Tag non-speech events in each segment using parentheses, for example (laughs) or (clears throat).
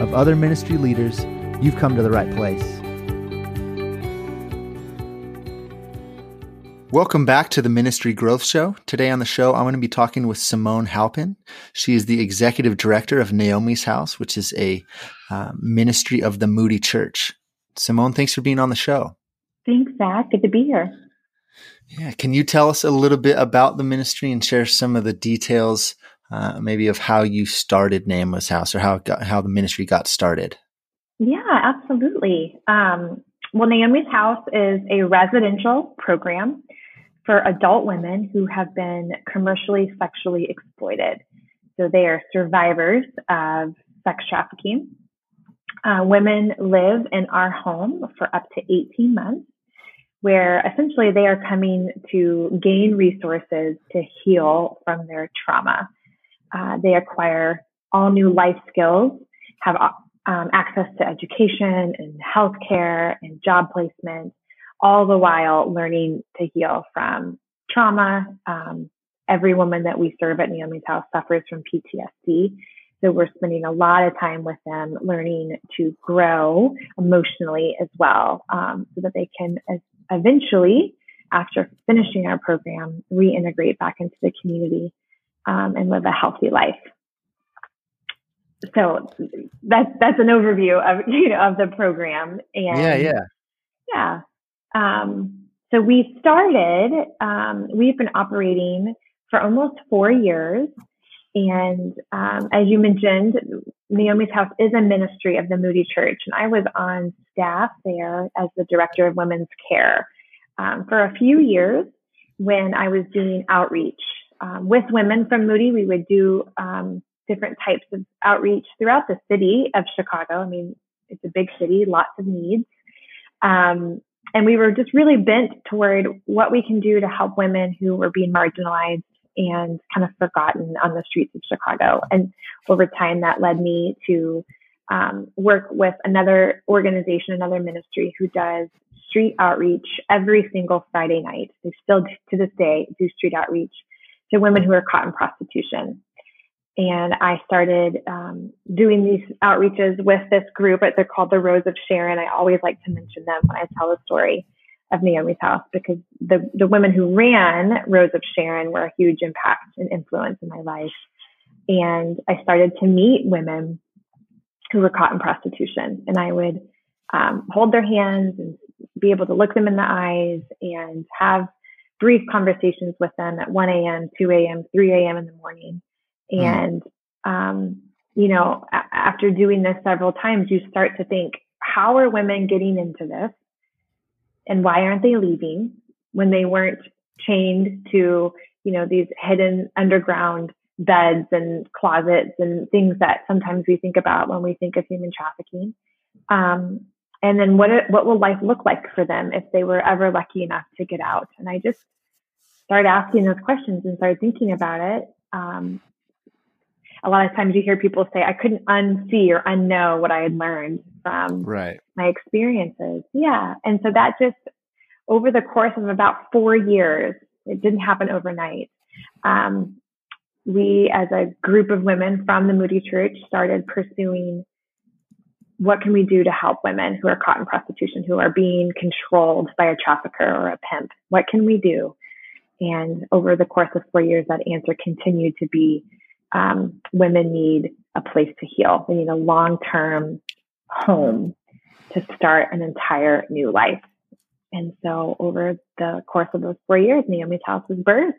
of other ministry leaders, you've come to the right place. Welcome back to the Ministry Growth Show. Today on the show, I'm going to be talking with Simone Halpin. She is the executive director of Naomi's House, which is a uh, ministry of the Moody Church. Simone, thanks for being on the show. Thanks, Zach. Good to be here. Yeah. Can you tell us a little bit about the ministry and share some of the details, uh, maybe of how you started Naomi's House or how got, how the ministry got started? Yeah, absolutely. Um, well, Naomi's House is a residential program for adult women who have been commercially sexually exploited. So they are survivors of sex trafficking. Uh, women live in our home for up to 18 months where essentially they are coming to gain resources to heal from their trauma. Uh, they acquire all new life skills, have um, access to education and healthcare and job placement, all the while learning to heal from trauma. Um, every woman that we serve at Naomi's House suffers from PTSD. So we're spending a lot of time with them learning to grow emotionally as well, um, so that they can eventually, after finishing our program, reintegrate back into the community um, and live a healthy life. So that's that's an overview of (laughs) you know of the program. And yeah, yeah, yeah. Um, so we started. Um, we've been operating for almost four years, and um, as you mentioned, Naomi's House is a ministry of the Moody Church, and I was on staff there as the director of women's care um, for a few years when I was doing outreach um, with women from Moody. We would do um, different types of outreach throughout the city of Chicago. I mean, it's a big city, lots of needs. Um, and we were just really bent toward what we can do to help women who were being marginalized and kind of forgotten on the streets of Chicago. And over time, that led me to um, work with another organization, another ministry who does street outreach every single Friday night. They still, to this day, do street outreach to women who are caught in prostitution. And I started um, doing these outreaches with this group. They're called the Rose of Sharon. I always like to mention them when I tell the story of Naomi's house because the, the women who ran Rose of Sharon were a huge impact and influence in my life. And I started to meet women who were caught in prostitution and I would um, hold their hands and be able to look them in the eyes and have brief conversations with them at 1 a.m., 2 a.m., 3 a.m. in the morning. Hmm. And, mm. um, you know, a- after doing this several times, you start to think, how are women getting into this? and why aren't they leaving when they weren't chained to you know these hidden underground beds and closets and things that sometimes we think about when we think of human trafficking um, and then what what will life look like for them if they were ever lucky enough to get out and i just started asking those questions and started thinking about it um, a lot of times you hear people say i couldn't unsee or unknow what i had learned from right. my experiences. Yeah. And so that just over the course of about four years, it didn't happen overnight. Um, we, as a group of women from the Moody Church, started pursuing what can we do to help women who are caught in prostitution, who are being controlled by a trafficker or a pimp? What can we do? And over the course of four years, that answer continued to be um, women need a place to heal. They need a long term home to start an entire new life. And so over the course of those four years, Naomi's house was birthed.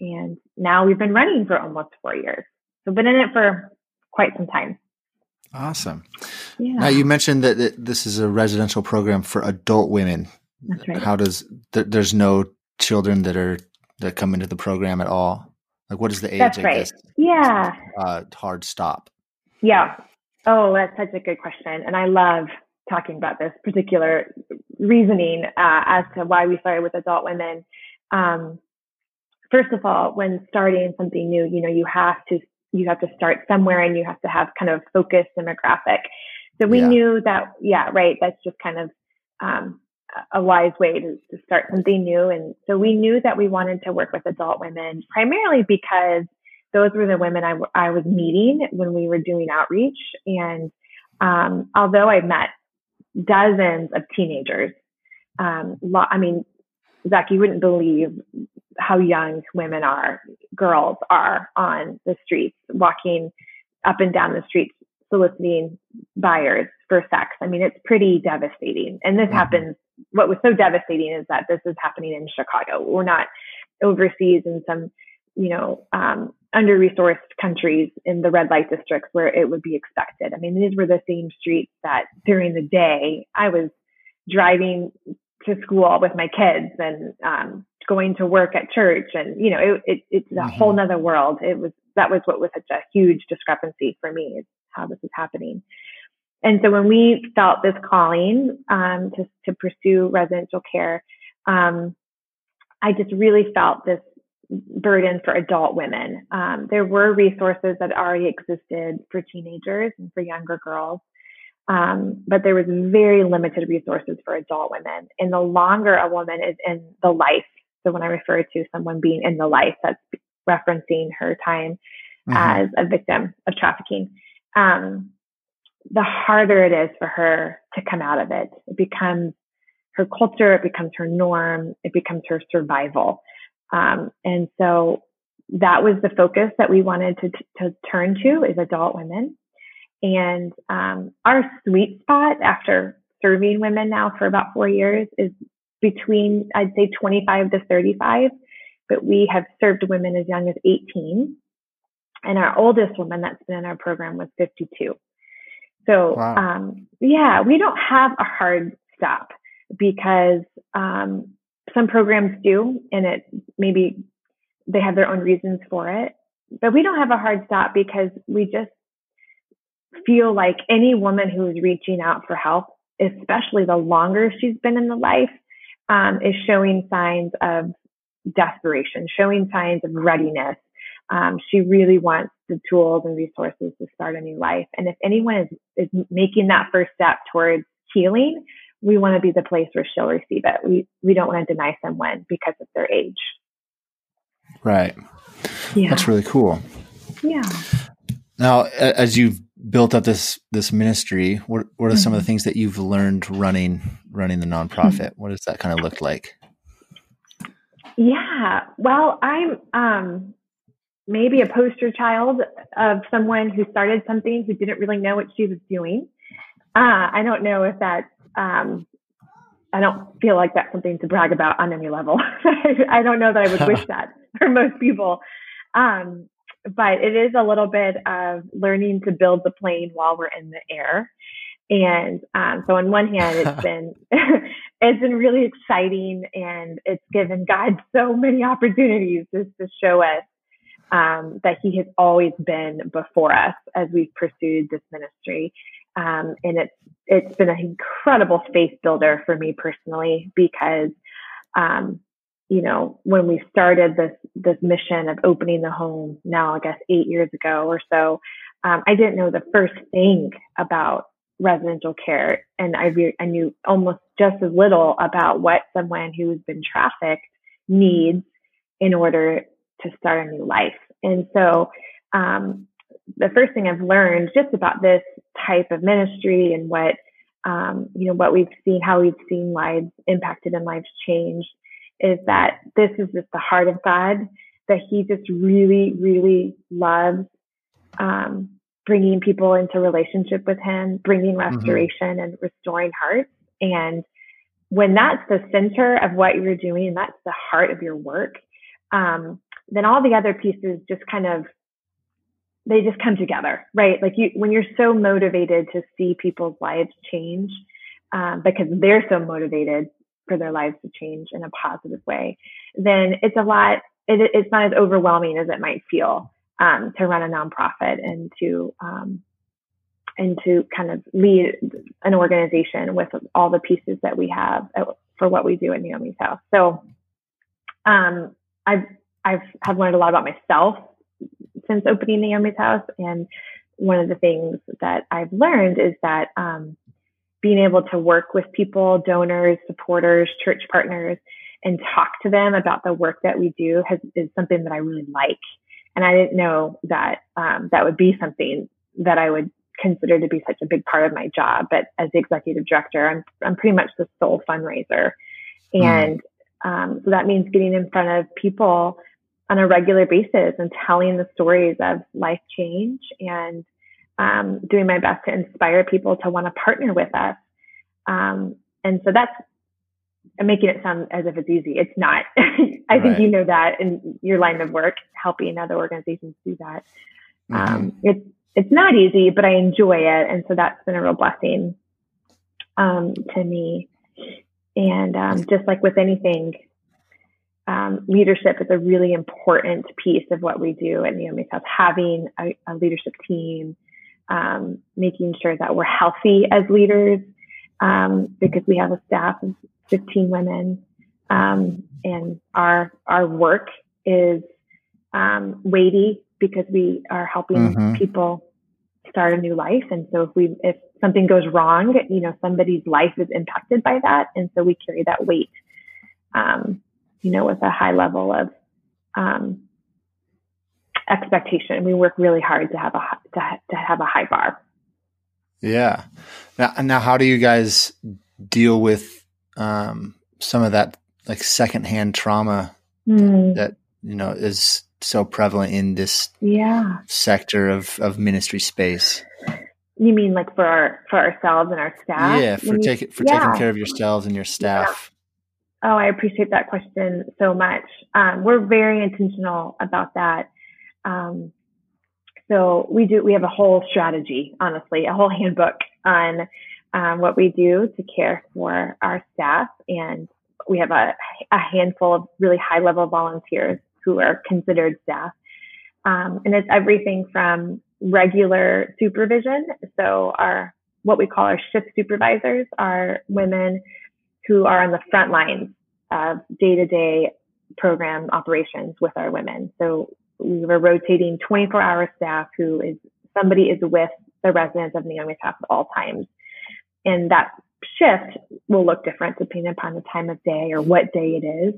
And now we've been running for almost four years. So we've been in it for quite some time. Awesome. Yeah. Now you mentioned that this is a residential program for adult women. That's right. How does th- there's no children that are that come into the program at all? Like what is the age? That's right. Guess, yeah. Uh, hard stop. Yeah. Oh, that's such a good question. And I love talking about this particular reasoning uh, as to why we started with adult women. Um, first of all, when starting something new, you know, you have to you have to start somewhere and you have to have kind of focused demographic. So we yeah. knew that, yeah, right. That's just kind of um, a wise way to, to start something new. And so we knew that we wanted to work with adult women primarily because those were the women I, w- I was meeting when we were doing outreach. And um, although I met dozens of teenagers, um, lo- I mean, Zach, you wouldn't believe how young women are, girls are on the streets, walking up and down the streets, soliciting buyers for sex. I mean, it's pretty devastating. And this mm-hmm. happens. What was so devastating is that this is happening in Chicago. We're not overseas in some, you know, um, under resourced countries in the red light districts where it would be expected. I mean, these were the same streets that during the day I was driving to school with my kids and um, going to work at church and you know it, it it's a mm-hmm. whole nother world it was that was what was such a huge discrepancy for me is how this is happening and so when we felt this calling um, to, to pursue residential care um, i just really felt this burden for adult women um, there were resources that already existed for teenagers and for younger girls um, but there was very limited resources for adult women. And the longer a woman is in the life so when I refer to someone being in the life, that's referencing her time mm-hmm. as a victim of trafficking. Um, the harder it is for her to come out of it. It becomes her culture, it becomes her norm, it becomes her survival. Um, and so that was the focus that we wanted to, to turn to is adult women. And um, our sweet spot after serving women now for about four years is between, I'd say 25 to 35, but we have served women as young as 18. And our oldest woman that's been in our program was 52. So, wow. um, yeah, we don't have a hard stop because um, some programs do, and it maybe they have their own reasons for it. But we don't have a hard stop because we just feel like any woman who is reaching out for help, especially the longer she's been in the life, um, is showing signs of desperation, showing signs of readiness. Um, she really wants the tools and resources to start a new life. And if anyone is, is making that first step towards healing, we want to be the place where she'll receive it. We we don't want to deny someone because of their age. Right. Yeah. That's really cool. Yeah. Now, as you've built up this this ministry, what what are mm-hmm. some of the mm-hmm. things that you've learned running running the nonprofit? What does that kind of look like? Yeah, well, I'm um, maybe a poster child of someone who started something who didn't really know what she was doing. Uh, I don't know if that. Um, I don't feel like that's something to brag about on any level. (laughs) I don't know that I would wish (laughs) that for most people. Um, but it is a little bit of learning to build the plane while we're in the air. And um, so on one hand, it's (laughs) been (laughs) it's been really exciting, and it's given God (laughs) so many opportunities just to show us um, that He has always been before us as we've pursued this ministry. Um, and it's it's been an incredible faith builder for me personally because um, you know, when we started this this mission of opening the home now, I guess eight years ago or so, um, I didn't know the first thing about residential care, and I re- I knew almost just as little about what someone who's been trafficked needs in order to start a new life. And so, um, the first thing I've learned just about this type of ministry and what um, you know what we've seen, how we've seen lives impacted and lives changed is that this is just the heart of God, that He just really, really loves um, bringing people into relationship with Him, bringing mm-hmm. restoration mm-hmm. and restoring hearts. And when that's the center of what you're doing, and that's the heart of your work, um, then all the other pieces just kind of they just come together, right? Like you, when you're so motivated to see people's lives change, um, because they're so motivated for their lives to change in a positive way, then it's a lot, it, it's not as overwhelming as it might feel um, to run a nonprofit and to, um, and to kind of lead an organization with all the pieces that we have for what we do at Naomi's house. So, um, I've, I've have learned a lot about myself since opening Naomi's house. And one of the things that I've learned is that, um, being able to work with people, donors, supporters, church partners, and talk to them about the work that we do has, is something that I really like. And I didn't know that um, that would be something that I would consider to be such a big part of my job. But as the executive director, I'm I'm pretty much the sole fundraiser, mm. and um, so that means getting in front of people on a regular basis and telling the stories of life change and um, doing my best to inspire people to want to partner with us. Um, and so that's I'm making it sound as if it's easy. It's not. (laughs) I think you know that in your line of work, helping other organizations do that. Mm-hmm. Um, it's it's not easy, but I enjoy it, and so that's been a real blessing um, to me. And um, just like with anything, um, leadership is a really important piece of what we do at Naomi's House. Having a, a leadership team, um, making sure that we're healthy as leaders, um, because we have a staff of 15 women, um, and our our work is um, weighty because we are helping mm-hmm. people start a new life. And so if we if something goes wrong, you know, somebody's life is impacted by that, and so we carry that weight, um, you know, with a high level of um, expectation. We work really hard to have a to, to have a high bar. Yeah. Now, now, how do you guys deal with um, some of that like secondhand trauma mm. that you know is so prevalent in this yeah sector of of ministry space? You mean like for our for ourselves and our staff? Yeah, for taking for yeah. taking care of yourselves and your staff. Yeah. Oh, I appreciate that question so much. Um, we're very intentional about that. Um, so we do, we have a whole strategy, honestly, a whole handbook on um, what we do to care for our staff. And we have a, a handful of really high level volunteers who are considered staff. Um, and it's everything from regular supervision. So our, what we call our shift supervisors are women who are on the front lines of day to day program operations with our women. So we have a rotating 24 hour staff who is somebody is with the residents of Naomi's house at all times. And that shift will look different depending upon the time of day or what day it is.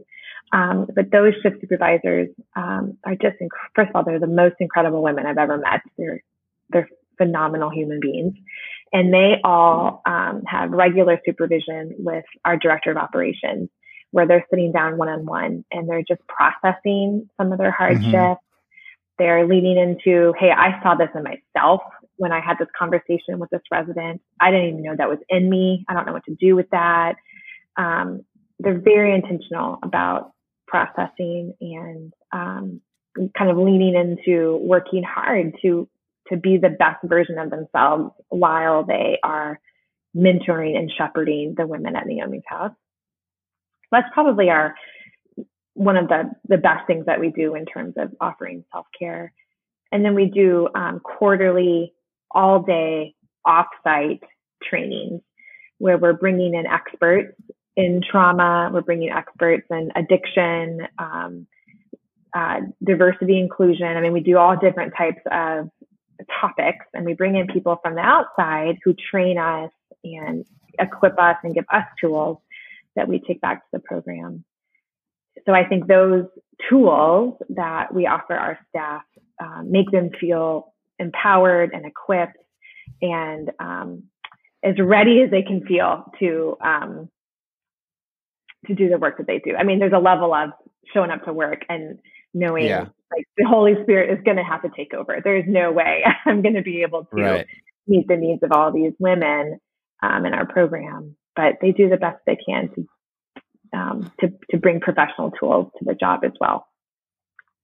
Um, but those shift supervisors um, are just, inc- first of all, they're the most incredible women I've ever met. They're they're phenomenal human beings, and they all um, have regular supervision with our director of operations, where they're sitting down one on one and they're just processing some of their hardships. Mm-hmm. They're leaning into, hey, I saw this in myself when I had this conversation with this resident. I didn't even know that was in me. I don't know what to do with that. Um, they're very intentional about processing and um, kind of leaning into working hard to to be the best version of themselves while they are mentoring and shepherding the women at Naomi's house. That's probably our one of the the best things that we do in terms of offering self care. And then we do um, quarterly, all day, off site trainings where we're bringing in experts in trauma, we're bringing experts in addiction, um, uh, diversity, inclusion. I mean, we do all different types of topics and we bring in people from the outside who train us and equip us and give us tools that we take back to the program. So I think those tools that we offer our staff um, make them feel empowered and equipped and um, as ready as they can feel to um, to do the work that they do. I mean, there's a level of showing up to work and knowing yeah. like the Holy Spirit is going to have to take over. There's no way (laughs) I'm going to be able to right. meet the needs of all these women um, in our program, but they do the best they can to um, to to bring professional tools to the job as well.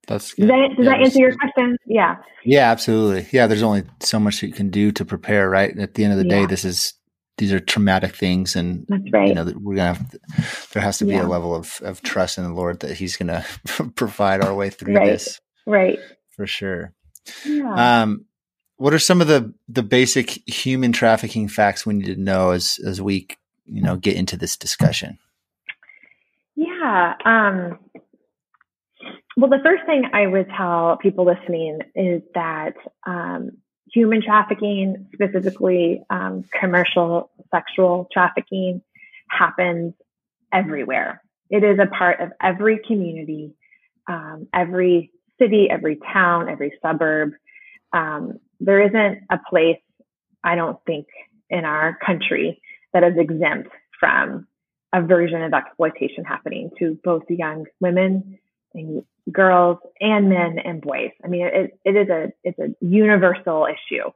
That's good. Does that, does yeah, that answer your question? Yeah. Yeah, absolutely. Yeah, there's only so much you can do to prepare, right? At the end of the yeah. day, this is these are traumatic things and that's right you know we're gonna have to, there has to be yeah. a level of, of trust in the lord that he's gonna (laughs) provide our way through right. this right for sure yeah. um what are some of the the basic human trafficking facts we need to know as as we you know get into this discussion? Yeah. Um, well, the first thing I would tell people listening is that um, human trafficking, specifically um, commercial sexual trafficking, happens everywhere. It is a part of every community, um, every city, every town, every suburb. Um, there isn't a place, I don't think, in our country that is exempt from a version of exploitation happening to both young women girls and men and boys. I mean, it, it is a it's a universal issue,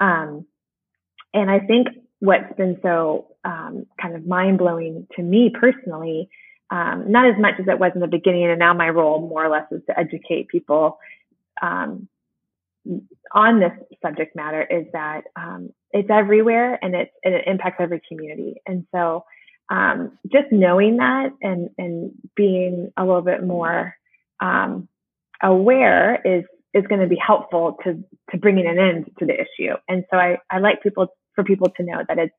um, and I think what's been so um, kind of mind blowing to me personally, um, not as much as it was in the beginning, and now my role more or less is to educate people um, on this subject matter, is that um, it's everywhere and it, and it impacts every community, and so. Um, just knowing that and and being a little bit more um, aware is is going to be helpful to to bringing an end to the issue. And so I, I like people for people to know that it's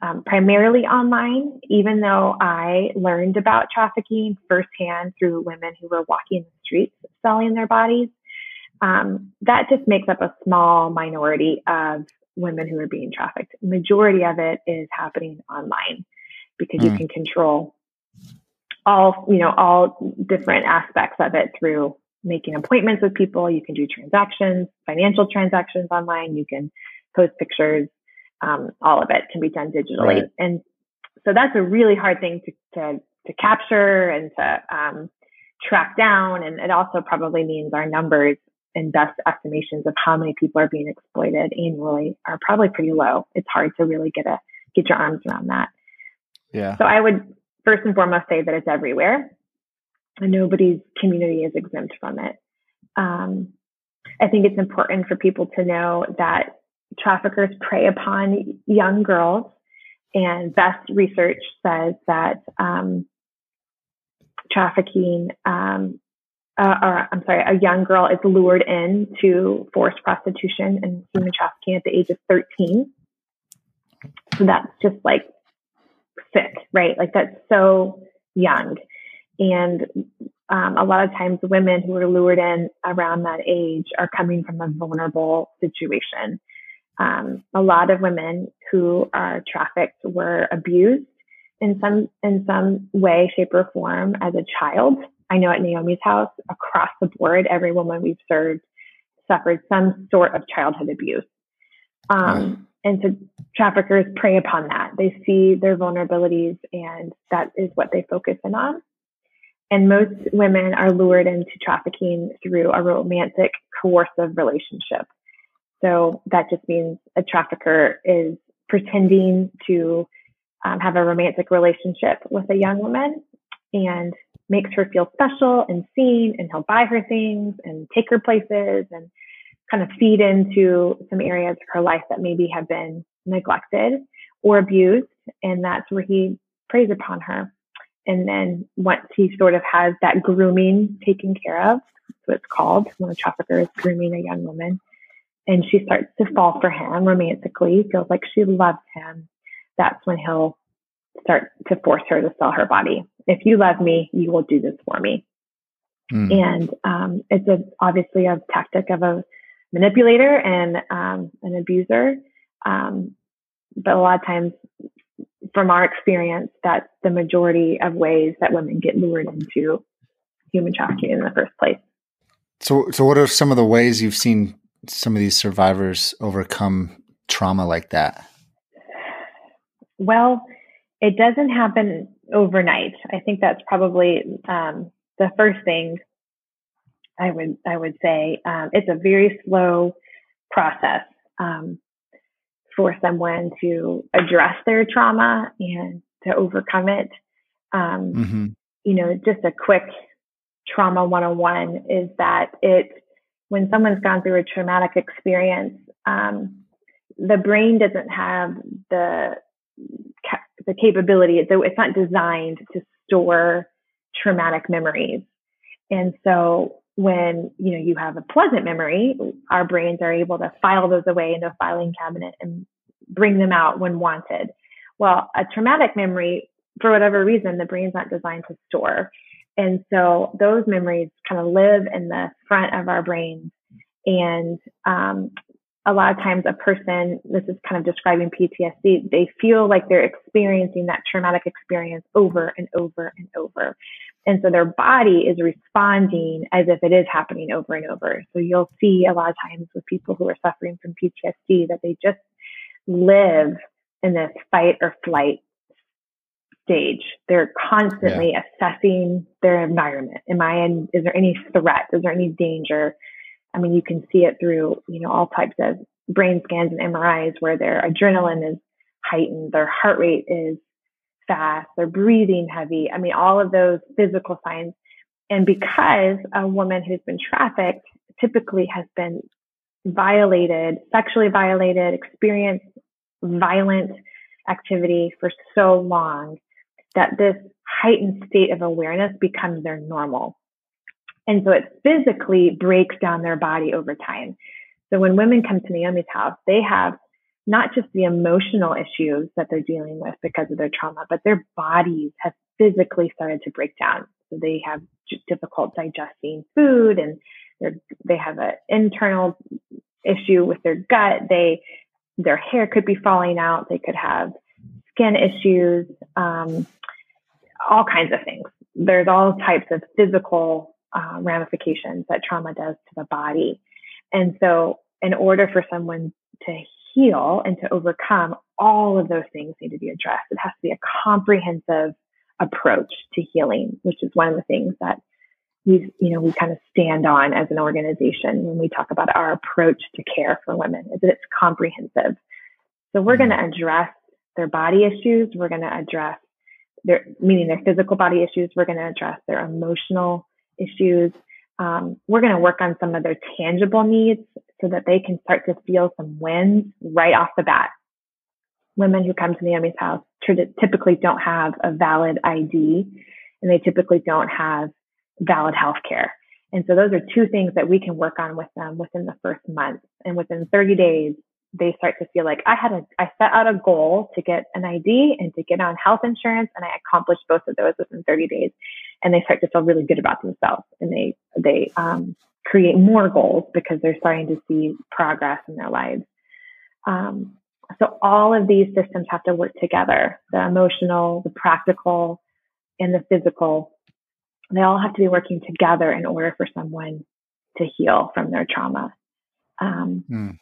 um, primarily online, even though I learned about trafficking firsthand through women who were walking the streets selling their bodies. Um, that just makes up a small minority of women who are being trafficked. Majority of it is happening online because mm. you can control all, you know, all different aspects of it through making appointments with people. You can do transactions, financial transactions online. You can post pictures. Um, all of it can be done digitally. Right. And so that's a really hard thing to, to, to capture and to, um, track down. And it also probably means our numbers and best estimations of how many people are being exploited annually are probably pretty low. It's hard to really get a, get your arms around that. Yeah. So I would first and foremost say that it's everywhere and nobody's community is exempt from it. Um, I think it's important for people to know that traffickers prey upon young girls, and best research says that um, trafficking, um, uh, or I'm sorry, a young girl is lured into forced prostitution and human trafficking at the age of 13. So that's just like sick, right? Like that's so young. And um, a lot of times women who are lured in around that age are coming from a vulnerable situation. Um, a lot of women who are trafficked were abused in some in some way, shape, or form as a child. I know at Naomi's house, across the board, every woman we've served suffered some sort of childhood abuse. Um, and so traffickers prey upon that. They see their vulnerabilities and that is what they focus in on. And most women are lured into trafficking through a romantic, coercive relationship. So that just means a trafficker is pretending to um, have a romantic relationship with a young woman and makes her feel special and seen, and he'll buy her things and take her places and kind of feed into some areas of her life that maybe have been neglected or abused. And that's where he preys upon her. And then once he sort of has that grooming taken care of, so it's called when a trafficker is grooming a young woman, and she starts to fall for him romantically, feels like she loves him, that's when he'll start to force her to sell her body. If you love me, you will do this for me. Mm. And um, it's a, obviously a tactic of a manipulator and um, an abuser. Um, but a lot of times, from our experience, that's the majority of ways that women get lured into human trafficking in the first place. So, so what are some of the ways you've seen some of these survivors overcome trauma like that? Well, it doesn't happen overnight. I think that's probably um, the first thing I would I would say um, it's a very slow process um, for someone to address their trauma and to overcome it. Um, mm-hmm. You know, just a quick trauma 101 is that it when someone's gone through a traumatic experience, um, the brain doesn't have the the capability. So it's not designed to store traumatic memories. And so when you know you have a pleasant memory, our brains are able to file those away into a filing cabinet and bring them out when wanted. Well, a traumatic memory, for whatever reason, the brain's not designed to store. And so those memories kind of live in the front of our brains. And um, a lot of times, a person, this is kind of describing PTSD, they feel like they're experiencing that traumatic experience over and over and over. And so their body is responding as if it is happening over and over. So you'll see a lot of times with people who are suffering from PTSD that they just live in this fight or flight stage. They're constantly yeah. assessing their environment. Am I in, is there any threat? Is there any danger? I mean, you can see it through, you know, all types of brain scans and MRIs where their adrenaline is heightened, their heart rate is fast, they're breathing heavy. I mean, all of those physical signs. And because a woman who's been trafficked typically has been violated, sexually violated, experienced violent activity for so long that this heightened state of awareness becomes their normal. And so it physically breaks down their body over time. So when women come to Naomi's house, they have not just the emotional issues that they're dealing with because of their trauma, but their bodies have physically started to break down. So they have difficult digesting food and they have an internal issue with their gut. They, their hair could be falling out. They could have skin issues, um, all kinds of things. There's all types of physical uh, ramifications that trauma does to the body. And so in order for someone to heal and to overcome, all of those things need to be addressed. It has to be a comprehensive approach to healing, which is one of the things that we, you know, we kind of stand on as an organization when we talk about our approach to care for women is that it's comprehensive. So we're going to mm-hmm. address their body issues. We're going to address their, meaning their physical body issues. We're going to address their emotional issues. Um, we're going to work on some of their tangible needs so that they can start to feel some wins right off the bat. Women who come to Naomi's house typically don't have a valid ID and they typically don't have valid health care. And so those are two things that we can work on with them within the first month. And within 30 days, they start to feel like I had a, I set out a goal to get an ID and to get on health insurance and I accomplished both of those within 30 days. And they start to feel really good about themselves and they, they, um, create more goals because they're starting to see progress in their lives. Um, so all of these systems have to work together. The emotional, the practical, and the physical. They all have to be working together in order for someone to heal from their trauma. Um, mm.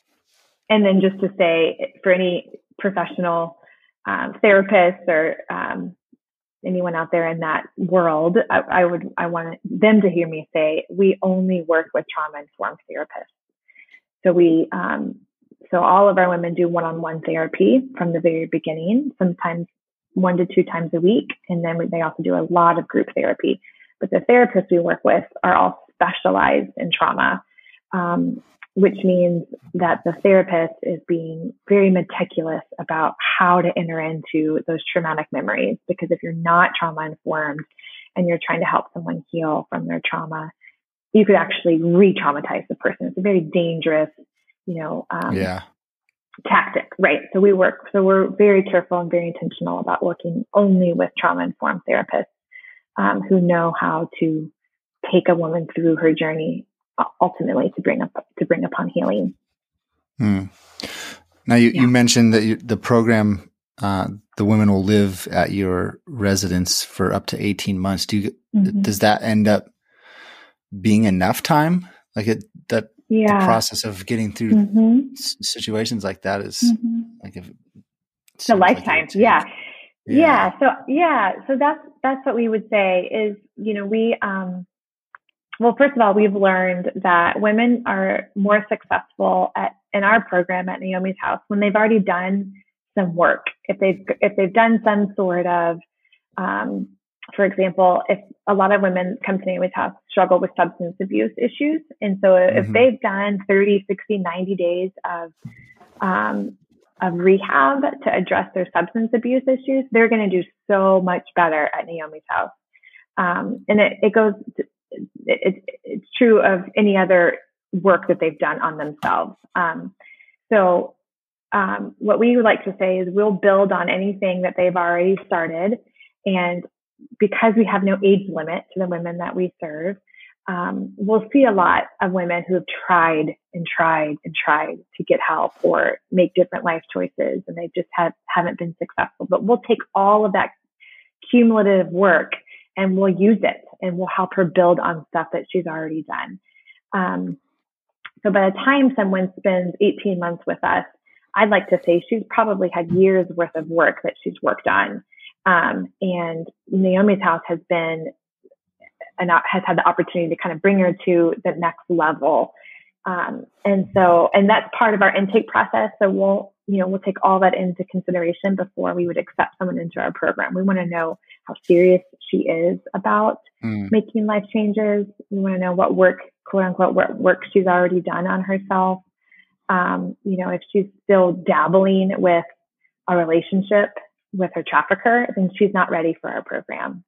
And then just to say, for any professional um, therapists or um, anyone out there in that world, I, I, would I want them to hear me say we only work with trauma informed therapists. So we um, so all of our women do one on one therapy from the very beginning, sometimes one to two times a week, and then they also do a lot of group therapy. But the therapists we work with are all specialized in trauma. Um, which means that the therapist is being very meticulous about how to enter into those traumatic memories. Because if you're not trauma informed and you're trying to help someone heal from their trauma, you could actually re traumatize the person. It's a very dangerous, you know, um, yeah. tactic, right? So we work, so we're very careful and very intentional about working only with trauma informed therapists um, who know how to take a woman through her journey ultimately to bring up to bring upon healing. Hmm. Now you, yeah. you mentioned that you, the program uh, the women will live at your residence for up to 18 months. Do you, mm-hmm. does that end up being enough time? Like it, that yeah. the process of getting through mm-hmm. situations like that is mm-hmm. like if it's a lifetime. Like yeah. yeah. yeah. So yeah. So that's, that's what we would say is, you know, we, um, well, first of all, we've learned that women are more successful at in our program at Naomi's House when they've already done some work. If they've if they've done some sort of, um, for example, if a lot of women come to Naomi's House struggle with substance abuse issues, and so mm-hmm. if they've done 30, 60, 90 days of um, of rehab to address their substance abuse issues, they're going to do so much better at Naomi's House. Um, and it, it goes it, it's true of any other work that they've done on themselves. Um, so um, what we would like to say is we'll build on anything that they've already started. And because we have no age limit to the women that we serve, um, we'll see a lot of women who have tried and tried and tried to get help or make different life choices and they just have, haven't been successful. But we'll take all of that cumulative work and we'll use it and we'll help her build on stuff that she's already done. Um, so by the time someone spends 18 months with us, I'd like to say she's probably had years worth of work that she's worked on. Um, and Naomi's house has been and has had the opportunity to kind of bring her to the next level. Um, and so, and that's part of our intake process. So we'll, you know, we'll take all that into consideration before we would accept someone into our program. We want to know how serious she is about mm. making life changes. We want to know what work, quote unquote, what work she's already done on herself. Um, you know, if she's still dabbling with a relationship with her trafficker, then she's not ready for our program.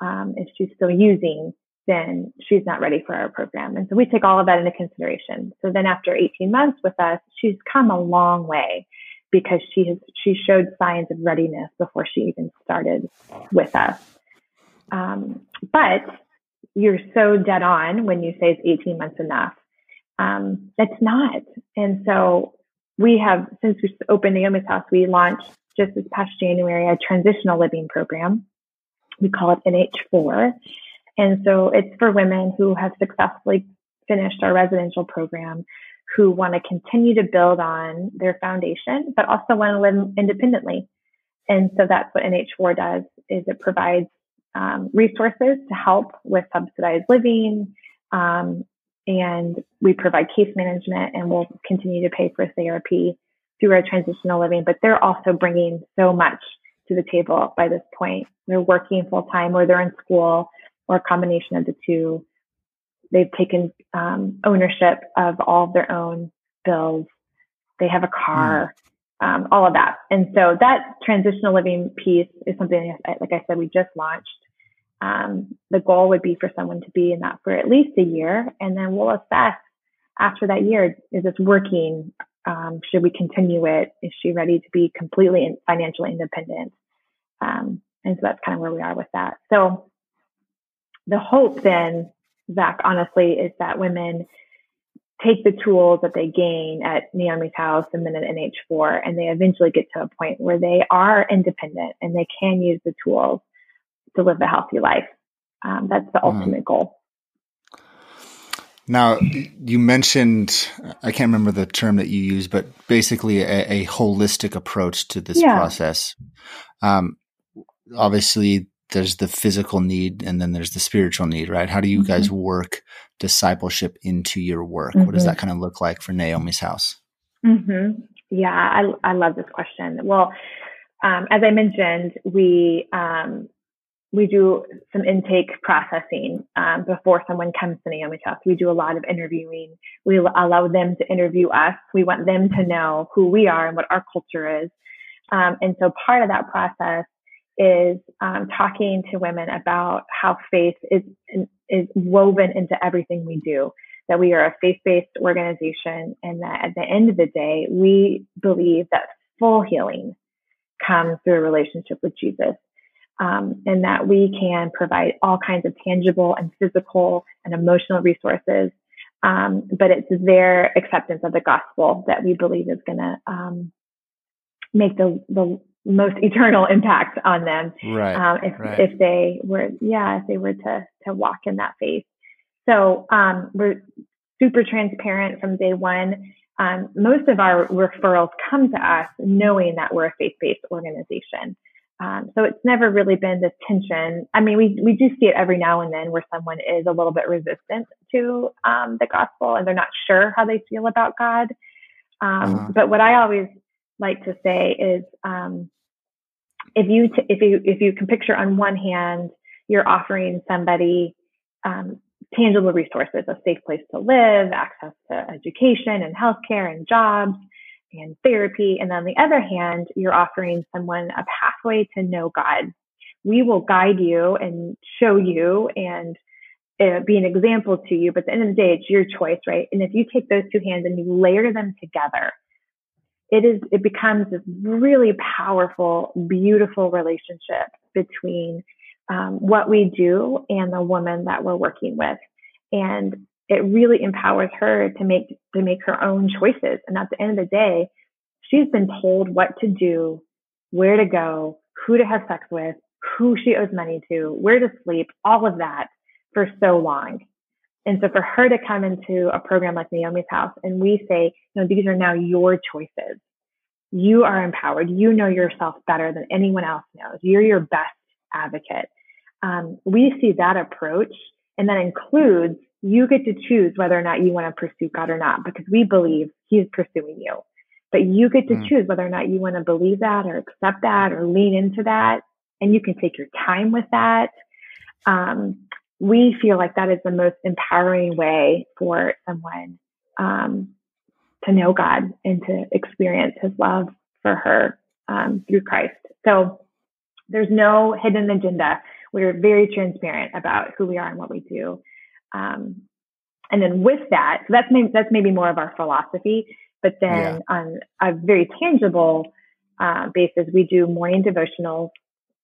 Um, if she's still using, then she's not ready for our program. And so we take all of that into consideration. So then after 18 months with us, she's come a long way because she has, she showed signs of readiness before she even started with us. Um, but you're so dead on when you say it's 18 months enough. Um, it's not. And so we have, since we opened Naomi's house, we launched just this past January a transitional living program. We call it NH4. And so it's for women who have successfully finished our residential program who want to continue to build on their foundation, but also want to live independently. And so that's what NH4 does is it provides um, resources to help with subsidized living. Um, and we provide case management and we'll continue to pay for therapy through our transitional living, but they're also bringing so much to the table by this point. They're working full time or they're in school or a combination of the two. They've taken um, ownership of all of their own bills. They have a car, mm. um, all of that. And so that transitional living piece is something, like I said, we just launched. Um, the goal would be for someone to be in that for at least a year, and then we'll assess after that year is this working? Um, should we continue it? Is she ready to be completely financially independent? Um, and so that's kind of where we are with that. So the hope then, Zach, honestly, is that women take the tools that they gain at Naomi's house and then at NH4, and they eventually get to a point where they are independent and they can use the tools to live a healthy life. Um, that's the mm. ultimate goal. Now, you mentioned, I can't remember the term that you used, but basically a, a holistic approach to this yeah. process. Um, obviously, there's the physical need and then there's the spiritual need, right? How do you mm-hmm. guys work discipleship into your work? Mm-hmm. What does that mm-hmm. kind of look like for Naomi's house? Mm-hmm. Yeah, I, I love this question. Well, um, as I mentioned, we um, we do some intake processing um, before someone comes to Naomi's house. We do a lot of interviewing. We allow them to interview us. We want them to know who we are and what our culture is. Um, and so part of that process is um, talking to women about how faith is is woven into everything we do. That we are a faith-based organization, and that at the end of the day, we believe that full healing comes through a relationship with Jesus, um, and that we can provide all kinds of tangible and physical and emotional resources. Um, but it's their acceptance of the gospel that we believe is going to um, make the the most eternal impact on them. Right. Um, if, right. if they were, yeah, if they were to, to walk in that faith. So, um, we're super transparent from day one. Um, most of our referrals come to us knowing that we're a faith-based organization. Um, so it's never really been this tension. I mean, we, we do see it every now and then where someone is a little bit resistant to um, the gospel and they're not sure how they feel about God. Um, uh-huh. But what I always like to say is um, if you t- if you if you can picture on one hand you're offering somebody um, tangible resources, a safe place to live, access to education and healthcare and jobs and therapy. And on the other hand, you're offering someone a pathway to know God. We will guide you and show you and uh, be an example to you, but at the end of the day, it's your choice, right? And if you take those two hands and you layer them together, it is it becomes this really powerful, beautiful relationship between um, what we do and the woman that we're working with, and it really empowers her to make to make her own choices. And at the end of the day, she's been told what to do, where to go, who to have sex with, who she owes money to, where to sleep, all of that for so long. And so for her to come into a program like Naomi's House and we say, you know, these are now your choices. You are empowered. You know yourself better than anyone else knows. You're your best advocate. Um, we see that approach and that includes you get to choose whether or not you want to pursue God or not because we believe He is pursuing you. But you get to mm. choose whether or not you want to believe that or accept that or lean into that. And you can take your time with that. Um, we feel like that is the most empowering way for someone um, to know God and to experience his love for her um, through Christ. So there's no hidden agenda. We're very transparent about who we are and what we do. Um, and then with that, so that's maybe, that's maybe more of our philosophy. But then yeah. on a very tangible uh, basis, we do morning devotionals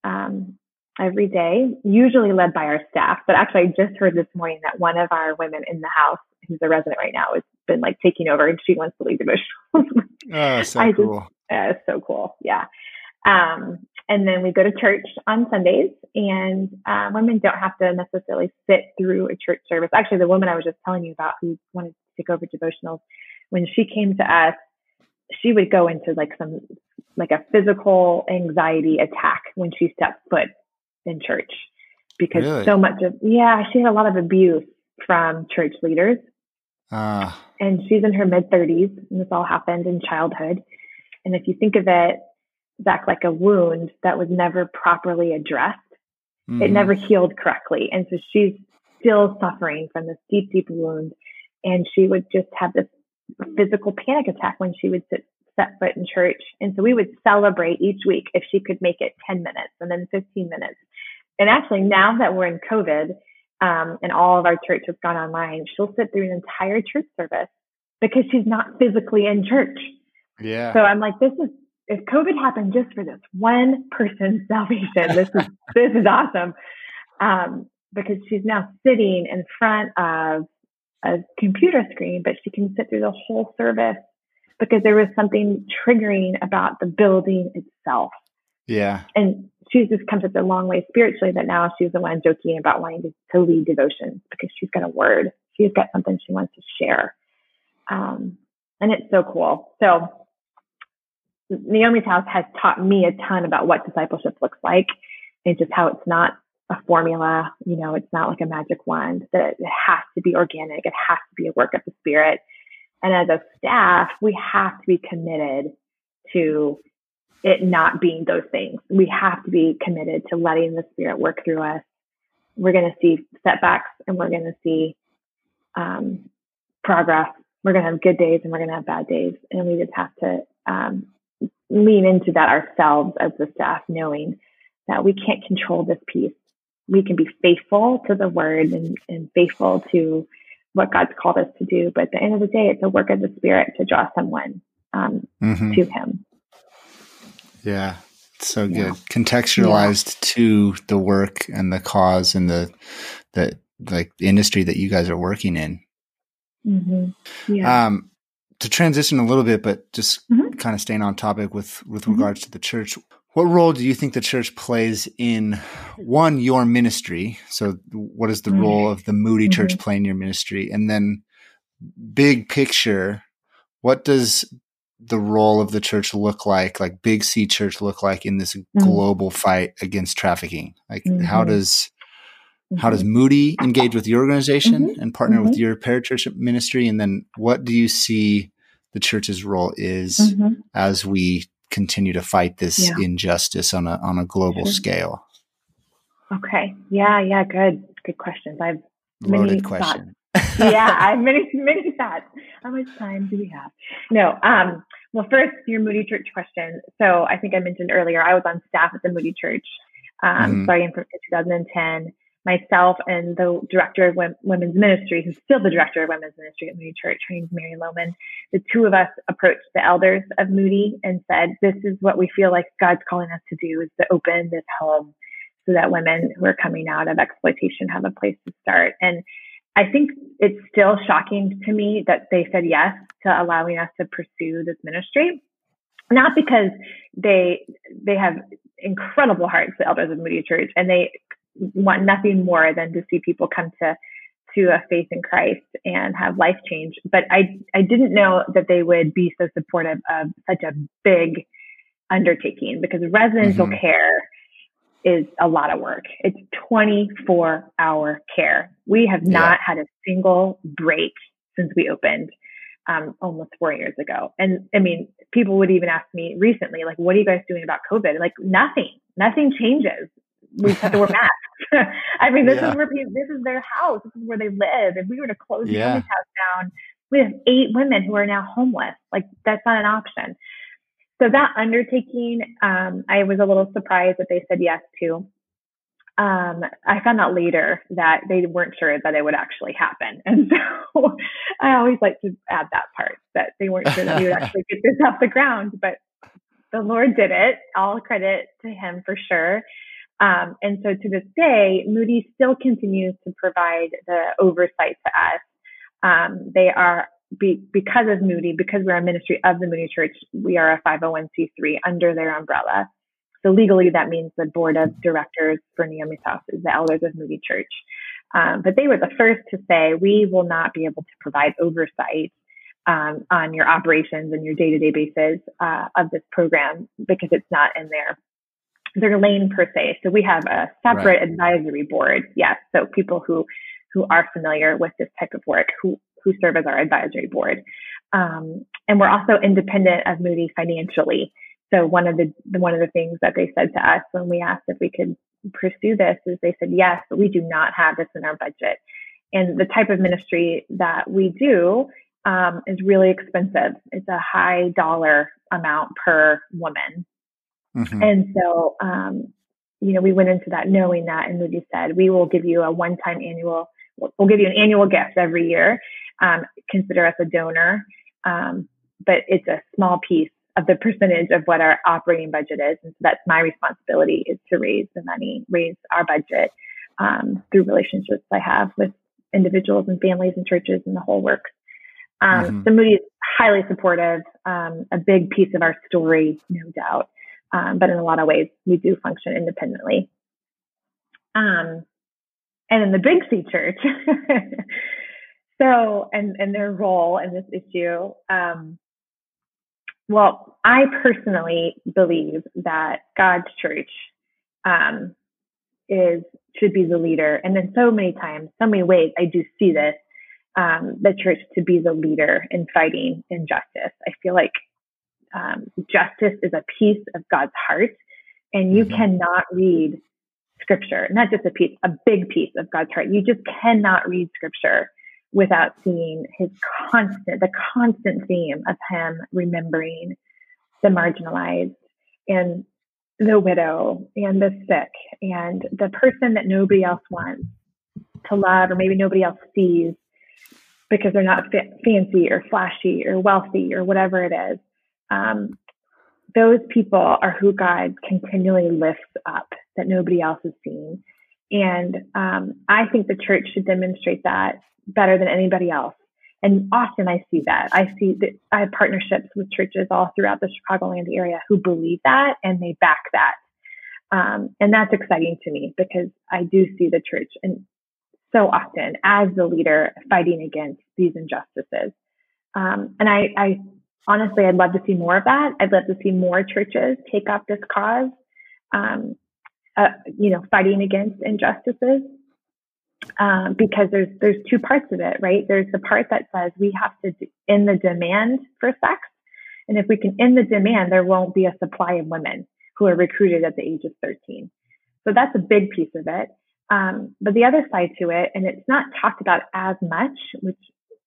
um, every day, usually led by our staff. But actually, I just heard this morning that one of our women in the house, who's a resident right now, has been like taking over and she wants to lead devotionals. oh, so I cool. Just, uh, so cool. Yeah. Um, and then we go to church on Sundays, and uh, women don't have to necessarily sit through a church service. Actually, the woman I was just telling you about who wanted to take over devotionals, when she came to us, she would go into like some like a physical anxiety attack when she stepped foot in church because really? so much of yeah she had a lot of abuse from church leaders uh. and she's in her mid 30s and this all happened in childhood and if you think of it Zach like a wound that was never properly addressed mm-hmm. it never healed correctly and so she's still suffering from this deep deep wound and she would just have this physical panic attack when she would sit set foot in church. And so we would celebrate each week if she could make it 10 minutes and then 15 minutes and actually, now that we're in COVID um, and all of our church has gone online, she'll sit through an entire church service because she's not physically in church. Yeah. So I'm like, this is if COVID happened just for this one person's (laughs) salvation, this is this is awesome. Um, because she's now sitting in front of a computer screen, but she can sit through the whole service because there was something triggering about the building itself. Yeah. And she's just come such a long way spiritually that now she's the one joking about wanting to, to lead devotions because she's got a word. She's got something she wants to share. Um, and it's so cool. So Naomi's house has taught me a ton about what discipleship looks like and just how it's not a formula. You know, it's not like a magic wand that it has to be organic. It has to be a work of the spirit. And as a staff, we have to be committed to it not being those things. We have to be committed to letting the Spirit work through us. We're going to see setbacks and we're going to see um, progress. We're going to have good days and we're going to have bad days. And we just have to um, lean into that ourselves as the staff, knowing that we can't control this piece. We can be faithful to the word and, and faithful to what God's called us to do. But at the end of the day, it's a work of the Spirit to draw someone um, mm-hmm. to Him. Yeah. So good. Yeah. Contextualized yeah. to the work and the cause and the the like industry that you guys are working in. Mm-hmm. Yeah. Um, to transition a little bit, but just mm-hmm. kind of staying on topic with with mm-hmm. regards to the church. What role do you think the church plays in one your ministry? So, what is the mm-hmm. role of the Moody Church mm-hmm. play in your ministry? And then, big picture, what does the role of the church look like, like Big C Church look like in this mm-hmm. global fight against trafficking? Like, mm-hmm. how does how does mm-hmm. Moody engage with your organization mm-hmm. and partner with mm-hmm. your parachurch ministry? And then, what do you see the church's role is as we continue to fight this yeah. injustice on a on a global sure. scale? Okay. Yeah. Yeah. Good. Good questions. I've loaded question. yeah, I have many, many thoughts. How much time do we have? No. Um, well, first, your Moody Church question. So I think I mentioned earlier, I was on staff at the Moody Church um, mm-hmm. starting from 2010. myself and the director of women's ministry, who's still the director of women's ministry at Moody Church, her name's Mary Lohman. The two of us approached the elders of Moody and said, "This is what we feel like God's calling us to do: is to open this home so that women who are coming out of exploitation have a place to start." And I think it's still shocking to me that they said yes to allowing us to pursue this ministry. Not because they they have incredible hearts, the elders of Moody Church, and they want nothing more than to see people come to to a faith in Christ and have life change. But I I didn't know that they would be so supportive of such a big undertaking because residential mm-hmm. care is a lot of work. It's 24 hour care. We have not yeah. had a single break since we opened um, almost four years ago. And I mean, people would even ask me recently, like, what are you guys doing about COVID? Like, nothing, nothing changes. We have to wear (laughs) masks. (laughs) I mean, this yeah. is where people, this is their house. This is where they live. If we were to close yeah. house down, we have eight women who are now homeless. Like, that's not an option. So that undertaking, um, I was a little surprised that they said yes to. Um, I found out later that they weren't sure that it would actually happen. (laughs) And so I always like to add that part that they weren't sure that we would (laughs) actually get this off the ground, but the Lord did it. All credit to him for sure. Um, and so to this day, Moody still continues to provide the oversight to us. Um, they are be, because of Moody, because we're a ministry of the Moody Church, we are a 501c3 under their umbrella. So legally, that means the board of directors for Naomi's House is the elders of Moody Church. Um, but they were the first to say, we will not be able to provide oversight um, on your operations and your day-to-day basis uh, of this program because it's not in their their lane per se. So we have a separate right. advisory board. Yes, so people who who are familiar with this type of work who who serve as our advisory board. Um, and we're also independent of Moody financially. So one of the one of the things that they said to us when we asked if we could pursue this is they said yes, but we do not have this in our budget. And the type of ministry that we do um, is really expensive. It's a high dollar amount per woman. Mm-hmm. And so, um, you know, we went into that knowing that, and Moody said, we will give you a one-time annual, we'll give you an annual gift every year. Um, consider us a donor, um, but it's a small piece of the percentage of what our operating budget is. And so that's my responsibility is to raise the money, raise our budget um, through relationships I have with individuals and families and churches and the whole works. Um, mm-hmm. So Moody is highly supportive, um, a big piece of our story, no doubt. Um, but in a lot of ways, we do function independently. Um, and in the Big C Church, (laughs) so and and their role in this issue, um, well, I personally believe that God's church um, is should be the leader, and then so many times, so many ways, I do see this um, the church to be the leader in fighting injustice. I feel like um, justice is a piece of God's heart, and you mm-hmm. cannot read scripture, not just a piece, a big piece of God's heart. You just cannot read scripture without seeing his constant, the constant theme of him remembering the marginalized and the widow and the sick and the person that nobody else wants to love or maybe nobody else sees because they're not fa- fancy or flashy or wealthy or whatever it is. Um, those people are who God continually lifts up that nobody else is seeing. And um, I think the church should demonstrate that better than anybody else. And often I see that. I see that I have partnerships with churches all throughout the Chicagoland area who believe that and they back that. Um, and that's exciting to me because I do see the church and so often as the leader fighting against these injustices. Um, and I, I honestly, I'd love to see more of that. I'd love to see more churches take up this cause, um, uh, you know, fighting against injustices um, because there's there's two parts of it, right? There's the part that says we have to end the demand for sex, and if we can end the demand, there won't be a supply of women who are recruited at the age of 13. So that's a big piece of it. Um, but the other side to it, and it's not talked about as much, which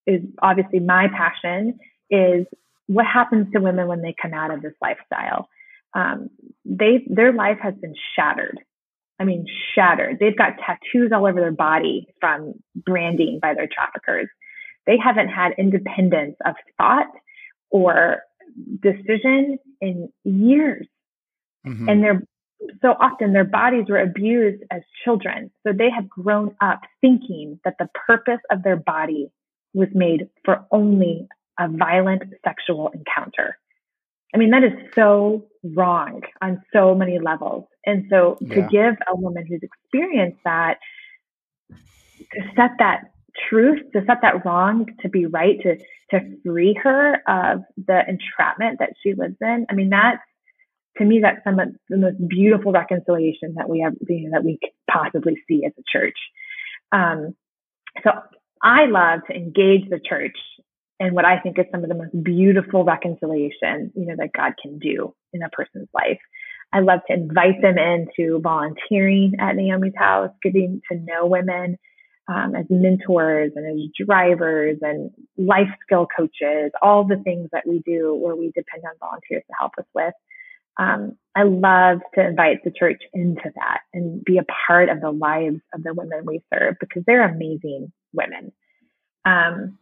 is obviously my passion, is what happens to women when they come out of this lifestyle. Um, they their life has been shattered I mean, shattered. They've got tattoos all over their body from branding by their traffickers. They haven't had independence of thought or decision in years. Mm-hmm. And they're so often their bodies were abused as children. So they have grown up thinking that the purpose of their body was made for only a violent sexual encounter. I mean, that is so wrong on so many levels. And so yeah. to give a woman who's experienced that, to set that truth, to set that wrong to be right, to, to free her of the entrapment that she lives in. I mean, that's, to me, that's some of the most beautiful reconciliation that we have, you know, that we could possibly see as a church. Um, so I love to engage the church in what I think is some of the most beautiful reconciliation, you know, that God can do in a person's life. I love to invite them into volunteering at Naomi's house, getting to know women um, as mentors and as drivers and life skill coaches, all the things that we do where we depend on volunteers to help us with. Um, I love to invite the church into that and be a part of the lives of the women we serve because they're amazing women. Um,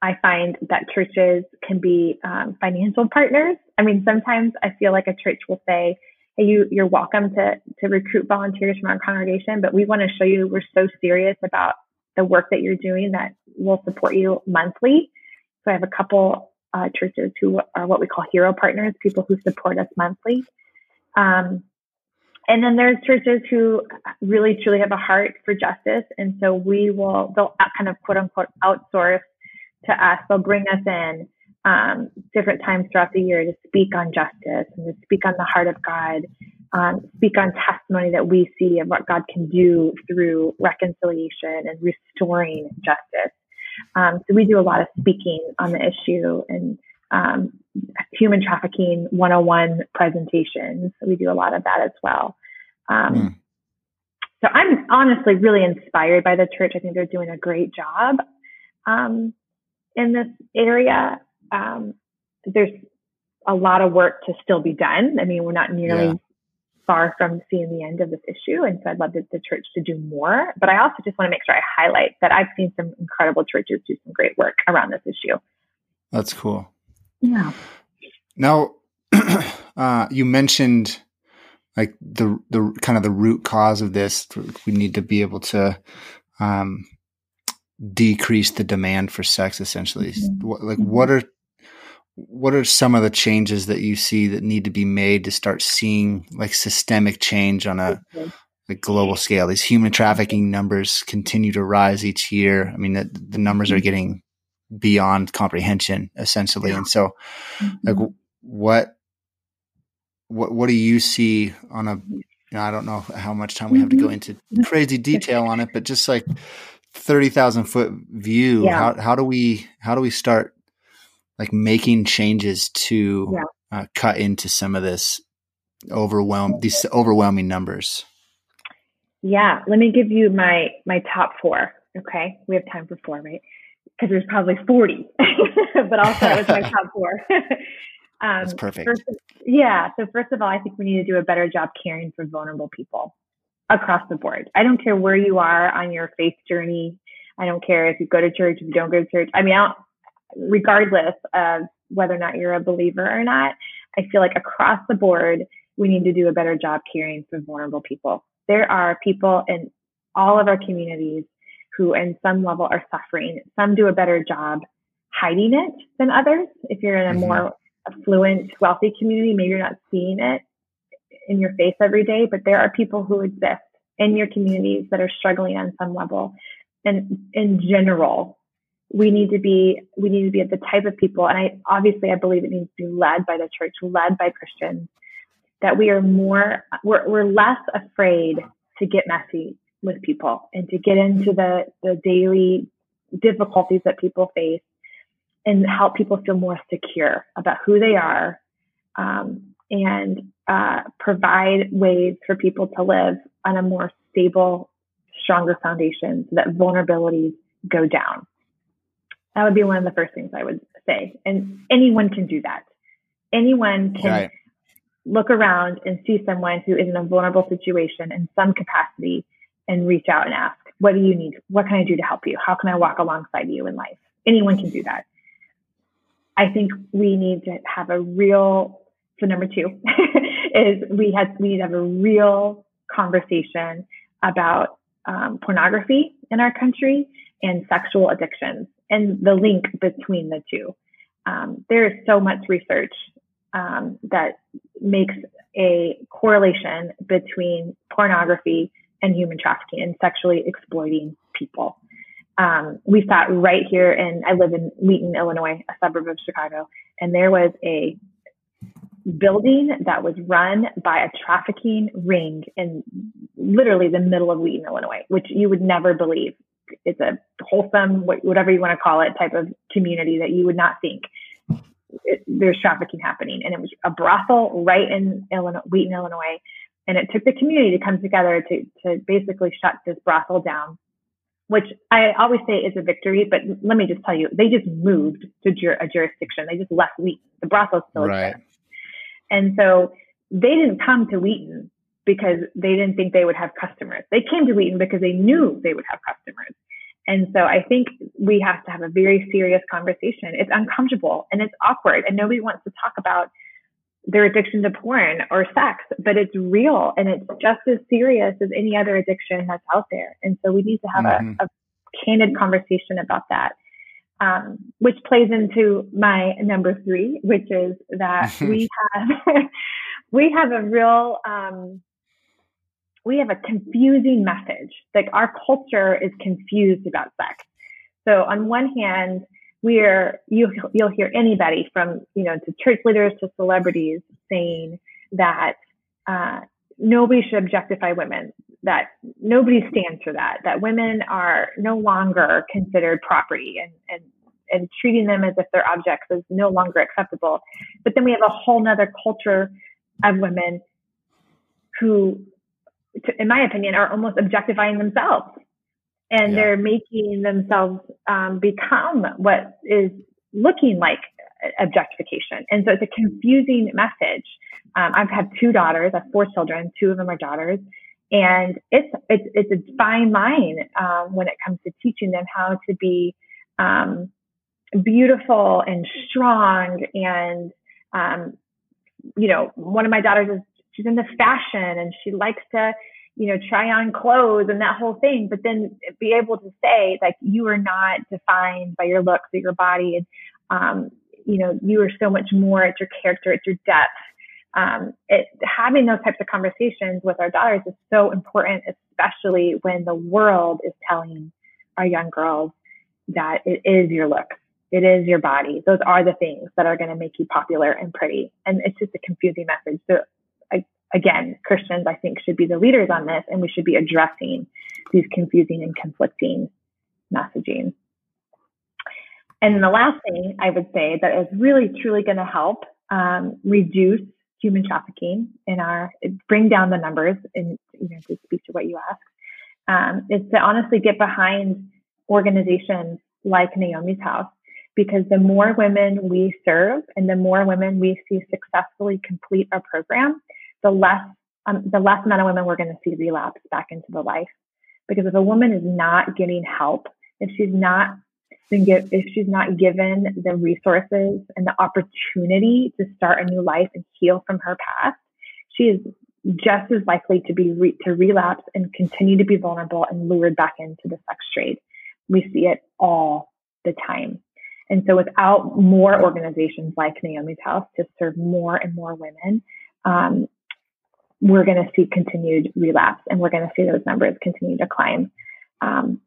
I find that churches can be um, financial partners. I mean, sometimes I feel like a church will say, "Hey, you, you're welcome to to recruit volunteers from our congregation, but we want to show you we're so serious about the work that you're doing that we'll support you monthly." So I have a couple uh, churches who are what we call hero partners, people who support us monthly. Um, and then there's churches who really truly have a heart for justice, and so we will they'll kind of quote unquote outsource to us. They'll bring us in um, different times throughout the year to speak on justice and to speak on the heart of God, um, speak on testimony that we see of what God can do through reconciliation and restoring justice. Um, so we do a lot of speaking on the issue and um, human trafficking 101 presentations. We do a lot of that as well. Mm. So I'm honestly really inspired by the church. I think they're doing a great job. Um, in this area. Um, there's a lot of work to still be done. I mean, we're not nearly yeah. far from seeing the end of this issue. And so I'd love the, the church to do more. But I also just want to make sure I highlight that I've seen some incredible churches do some great work around this issue. That's cool. Yeah. Now, (clears throat) uh, you mentioned like the the kind of the root cause of this. We need to be able to um, decrease the demand for sex essentially mm-hmm. what, like mm-hmm. what are what are some of the changes that you see that need to be made to start seeing like systemic change on a like global scale these human trafficking numbers continue to rise each year i mean the, the numbers are mm-hmm. getting beyond comprehension essentially yeah. and so like mm-hmm. what what what do you see on a you know, I don't know how much time we have to go into crazy detail on it, but just like thirty thousand foot view, yeah. how how do we how do we start like making changes to yeah. uh, cut into some of this overwhelm these overwhelming numbers? Yeah, let me give you my my top four. Okay, we have time for four, right? Because there's probably forty, (laughs) but I'll start with my (laughs) top four. (laughs) um, That's perfect. First, yeah. So first of all, I think we need to do a better job caring for vulnerable people across the board. I don't care where you are on your faith journey. I don't care if you go to church, if you don't go to church. I mean, I regardless of whether or not you're a believer or not, I feel like across the board, we need to do a better job caring for vulnerable people. There are people in all of our communities who, in some level, are suffering. Some do a better job hiding it than others. If you're in a mm-hmm. more affluent, wealthy community, maybe you're not seeing it in your face every day, but there are people who exist in your communities that are struggling on some level. And in general, we need to be we need to be the type of people, and I obviously I believe it needs to be led by the church, led by Christians, that we are more we're we're less afraid to get messy with people and to get into the the daily difficulties that people face and help people feel more secure about who they are um, and uh, provide ways for people to live on a more stable, stronger foundation so that vulnerabilities go down. That would be one of the first things I would say. And anyone can do that. Anyone can right. look around and see someone who is in a vulnerable situation in some capacity and reach out and ask, what do you need? What can I do to help you? How can I walk alongside you in life? Anyone can do that. I think we need to have a real, so number two (laughs) is we had, we have a real conversation about um, pornography in our country and sexual addictions and the link between the two. Um, there is so much research um, that makes a correlation between pornography and human trafficking and sexually exploiting people. Um, we sat right here and I live in Wheaton, Illinois, a suburb of Chicago, and there was a building that was run by a trafficking ring in literally the middle of Wheaton, Illinois, which you would never believe. It's a wholesome, whatever you want to call it, type of community that you would not think it, there's trafficking happening. And it was a brothel right in Illinois, Wheaton, Illinois. And it took the community to come together to, to basically shut this brothel down, which I always say is a victory. But let me just tell you, they just moved to jur- a jurisdiction. They just left Wheaton. The brothel still right. exists. And so they didn't come to Wheaton because they didn't think they would have customers. They came to Wheaton because they knew they would have customers. And so I think we have to have a very serious conversation. It's uncomfortable and it's awkward and nobody wants to talk about their addiction to porn or sex, but it's real and it's just as serious as any other addiction that's out there. And so we need to have mm-hmm. a, a, candid conversation about that. Um, which plays into my number three, which is that (laughs) we have (laughs) we have a real um, we have a confusing message. Like our culture is confused about sex. So on one hand, we're you you'll hear anybody from you know to church leaders to celebrities saying that uh, nobody should objectify women, that nobody stands for that, that women are no longer considered property and and and treating them as if they're objects is no longer acceptable. But then we have a whole nother culture of women who in my opinion, are almost objectifying themselves. And yeah. they're making themselves um, become what is looking like objectification. And so it's a confusing message. Um, I've had two daughters, I have four children, two of them are daughters. And it's, it's, it's a fine line um, when it comes to teaching them how to be um, beautiful and strong. And, um, you know, one of my daughters is she's into fashion and she likes to, you know, try on clothes and that whole thing, but then be able to say like you are not defined by your looks or your body and um, you know, you are so much more. It's your character, it's your depth. Um, it, having those types of conversations with our daughters is so important, especially when the world is telling our young girls that it is your looks, it is your body. Those are the things that are going to make you popular and pretty. And it's just a confusing message. So again, Christians, I think, should be the leaders on this, and we should be addressing these confusing and conflicting messaging. And the last thing I would say that is really truly going to help um, reduce human trafficking in our bring down the numbers and you know to speak to what you asked um, is to honestly get behind organizations like Naomi's House because the more women we serve and the more women we see successfully complete our program, the less um, the less amount of women we're going to see relapse back into the life. Because if a woman is not getting help, if she's not give, if she's not given the resources and the opportunity to start a new life and heal from her past, she is just as likely to be re, to relapse and continue to be vulnerable and lured back into the sex trade. We see it all the time. And so without more organizations like Naomi's House to serve more and more women, um, we're going to see continued relapse and we're going to see those numbers continue to climb. Um,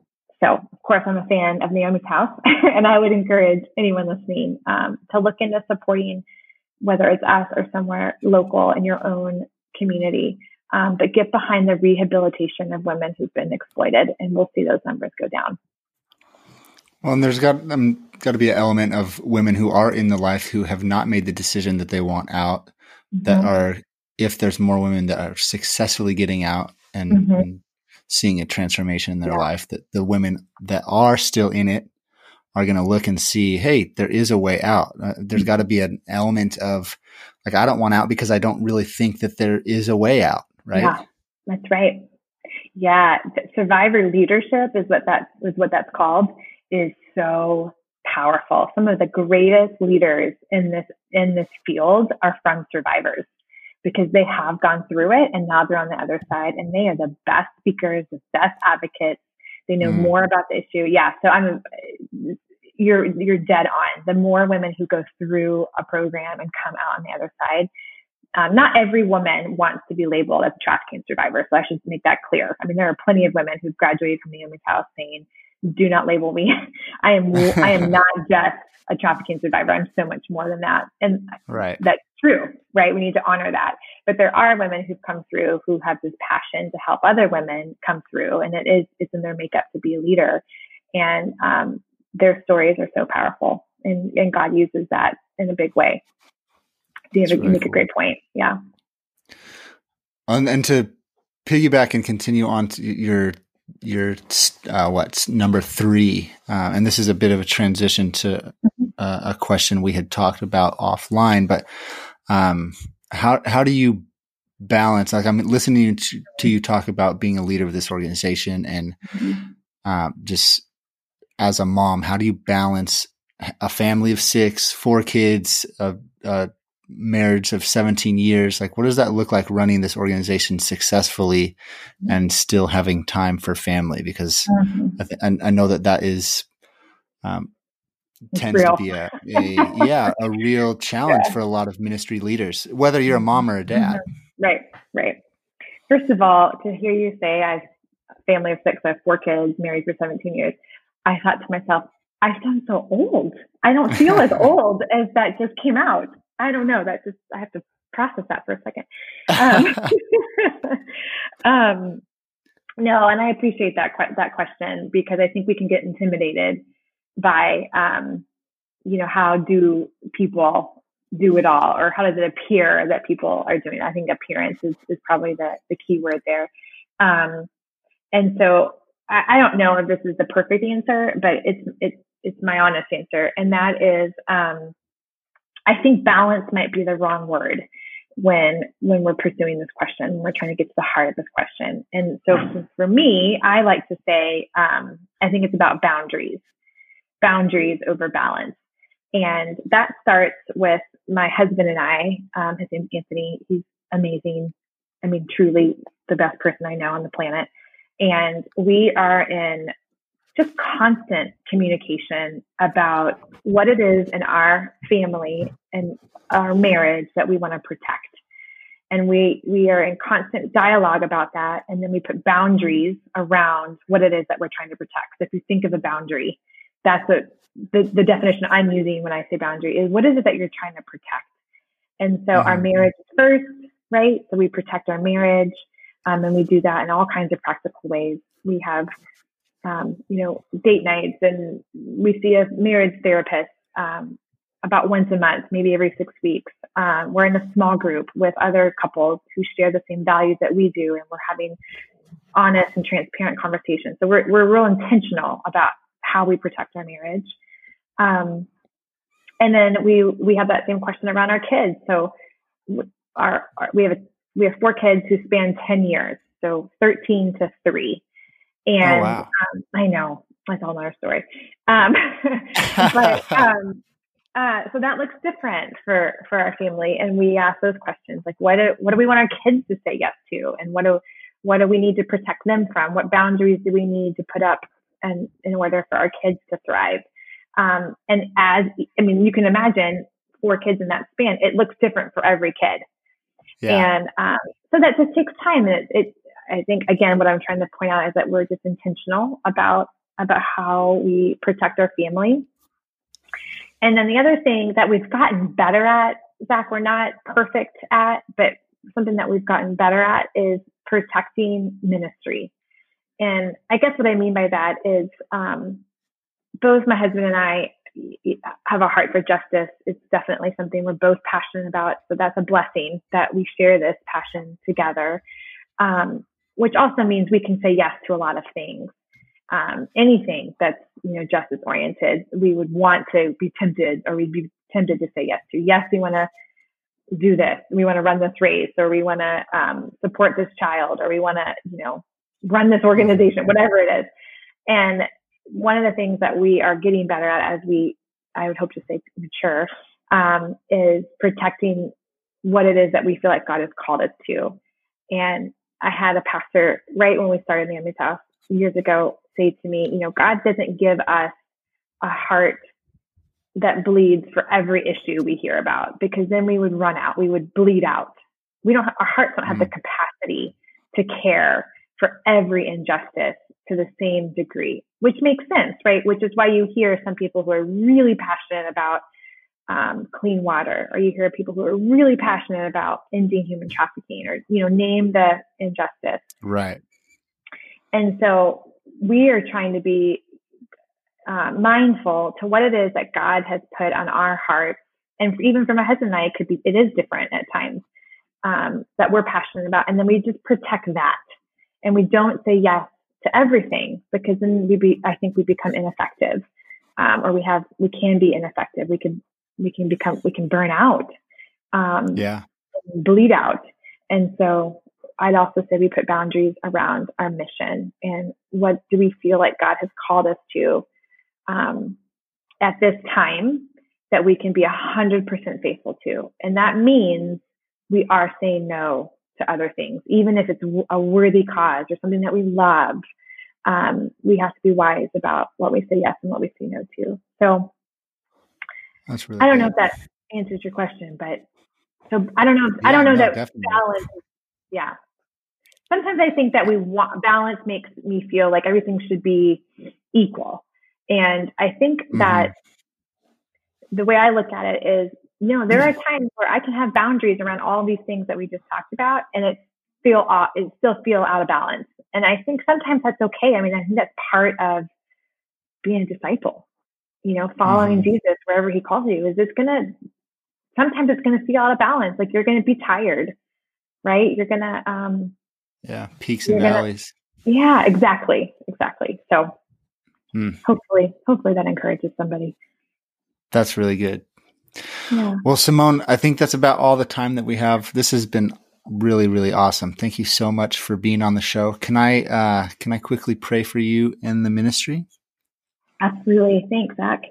so, of course, I'm a fan of Naomi's House, (laughs) and I would encourage anyone listening um, to look into supporting, whether it's us or somewhere local in your own community, um, but get behind the rehabilitation of women who've been exploited, and we'll see those numbers go down. Well, and there's got um, got to be an element of women who are in the life who have not made the decision that they want out, mm-hmm. that are if there's more women that are successfully getting out and, mm-hmm. and seeing a transformation in their yeah. life, that the women that are still in it are going to look and see, hey, there is a way out. Uh, there's got to be an element of like I don't want out because I don't really think that there is a way out, right? Yeah, that's right. Yeah, survivor leadership is what that is what that's called. Is so powerful. Some of the greatest leaders in this in this field are from survivors because they have gone through it and now they're on the other side and they are the best speakers, the best advocates. They know mm. more about the issue. Yeah, so I'm you're you're dead on. The more women who go through a program and come out on the other side, um, not every woman wants to be labeled as a trafficking survivor. So I should make that clear. I mean, there are plenty of women who've graduated from the Naomi's house saying, "Do not label me. (laughs) I am I am (laughs) not just a trafficking survivor. I'm so much more than that." And right. that's true, right? We need to honor that. But there are women who've come through who have this passion to help other women come through, and it is it's in their makeup to be a leader. And um, their stories are so powerful, and, and God uses that in a big way. You, have, really make cool. a great point. Yeah. And, and to piggyback and continue on to your your uh, what's number three, uh, and this is a bit of a transition to mm-hmm. uh, a question we had talked about offline. But um, how how do you balance? Like I'm listening to, to, you talk about being a leader of this organization, and mm-hmm. Uh, just as a mom, how do you balance a family of six, four kids, a, a marriage of 17 years? Like, what does that look like running this organization successfully mm-hmm. and still having time for family? Because mm-hmm. I, th- I, know that that is, um, tends to be a, a (laughs) yeah, a real challenge yeah. for a lot of ministry leaders, whether you're a mom or a dad. Mm-hmm. Right, right. First of all, to hear you say I've family of six, I have four kids, married for 17 years. I thought to myself, I sound so old. I don't feel as (laughs) old as that just came out. I don't know. That just I have to process that for a second. Um, (laughs) um, no, and I appreciate that that question because I think we can get intimidated by, um, you know, how do people do it all, or how does it appear that people are doing? It? I think appearance is is probably the the key word there. Um, and so I, I don't know if this is the perfect answer, but it's it's it's my honest answer, and that is, um, I think balance might be the wrong word when when we're pursuing this question. We're trying to get to the heart of this question, and so for me, I like to say, um, I think it's about boundaries, boundaries over balance. And that starts with my husband and I. Um, his name's Anthony. He's amazing. I mean, truly the best person I know on the planet. And we are in just constant communication about what it is in our family and our marriage that we want to protect. And we, we are in constant dialogue about that. And then we put boundaries around what it is that we're trying to protect. So if you think of a boundary, that's what the, the definition I'm using when I say boundary is what is it that you're trying to protect? And so mm-hmm. our marriage is first, right? So we protect our marriage. Um, and we do that in all kinds of practical ways. We have, um, you know, date nights and we see a marriage therapist um, about once a month, maybe every six weeks. Um, we're in a small group with other couples who share the same values that we do, and we're having honest and transparent conversations. So we're, we're real intentional about how we protect our marriage. Um, and then we, we have that same question around our kids. So our, our we have a we have four kids who span 10 years, so 13 to three. And oh, wow. um, I know that's all another story. Um, (laughs) but (laughs) um, uh, so that looks different for for our family, and we ask those questions like, what do what do we want our kids to say yes to, and what do what do we need to protect them from? What boundaries do we need to put up, and in order for our kids to thrive? Um, and as I mean, you can imagine four kids in that span, it looks different for every kid. Yeah. And um, so that just takes time. And it, it, I think, again, what I'm trying to point out is that we're just intentional about about how we protect our family. And then the other thing that we've gotten better at, Zach, we're not perfect at, but something that we've gotten better at is protecting ministry. And I guess what I mean by that is um, both my husband and I have a heart for justice. It's definitely something we're both passionate about. So that's a blessing that we share this passion together, um, which also means we can say yes to a lot of things. Um, anything that's you know justice oriented, we would want to be tempted, or we'd be tempted to say yes to. Yes, we want to do this. We want to run this race, or we want to um, support this child, or we want to, you know, run this organization, whatever it is. And one of the things that we are getting better at as we, I would hope to say, mature, um, is protecting what it is that we feel like God has called us to. And I had a pastor right when we started Naomi's House years ago say to me, you know, God doesn't give us a heart that bleeds for every issue we hear about because then we would run out, we would bleed out. We don't, our hearts don't have mm-hmm. the capacity to care for every injustice to the same degree, which makes sense, right? Which is why you hear some people who are really passionate about um, clean water, or you hear people who are really passionate about ending human trafficking, or you know, name the injustice. Right. And so we are trying to be uh, mindful to what it is that God has put on our hearts, and even for my husband and I, it could be it is different at times um, that we're passionate about, and then we just protect that, and we don't say yes to everything because then we be I think we become ineffective, um, or we have we can be ineffective. We can we can become we can burn out, um, yeah, bleed out, and so I'd also say we put boundaries around our mission and what do we feel like God has called us to um, at this time that we can be 100% faithful to. And that means we are saying no to other things, even if it's a worthy cause or something that we love. Um, we have to be wise about what we say yes and what we say no to. So That's really I don't good. know if that answers your question, but so I don't know. Yeah, I don't know no, that definitely. balance. Yeah. Sometimes I think that we want balance makes me feel like everything should be equal. And I think mm-hmm. that the way I look at it is, you know, there are times where I can have boundaries around all these things that we just talked about, and it feel it still feel out of balance. And I think sometimes that's okay. I mean, I think that's part of being a disciple. You know, following mm-hmm. Jesus wherever He calls you. Is it's gonna sometimes it's gonna feel out of balance. Like you're gonna be tired, right? You're gonna um, yeah, peaks and valleys. Gonna, yeah, exactly, exactly. So Mm. Hopefully, hopefully that encourages somebody. That's really good. Yeah. Well, Simone, I think that's about all the time that we have. This has been really, really awesome. Thank you so much for being on the show. Can I, uh, can I quickly pray for you in the ministry? Absolutely. Thanks, Zach.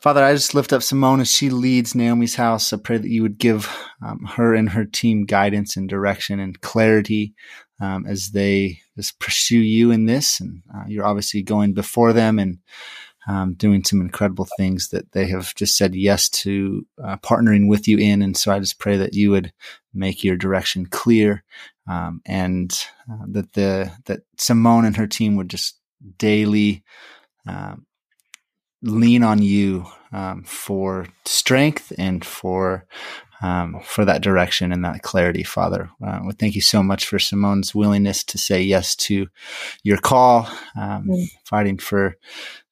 Father, I just lift up Simone as she leads Naomi's house. I pray that you would give um, her and her team guidance and direction and clarity um, as they just pursue you in this. And uh, you're obviously going before them and um, doing some incredible things that they have just said yes to uh, partnering with you in. And so I just pray that you would make your direction clear um, and uh, that the that Simone and her team would just daily um, lean on you um, for strength and for um, for that direction and that clarity, Father. Uh, well, thank you so much for Simone's willingness to say yes to your call, um, mm. fighting for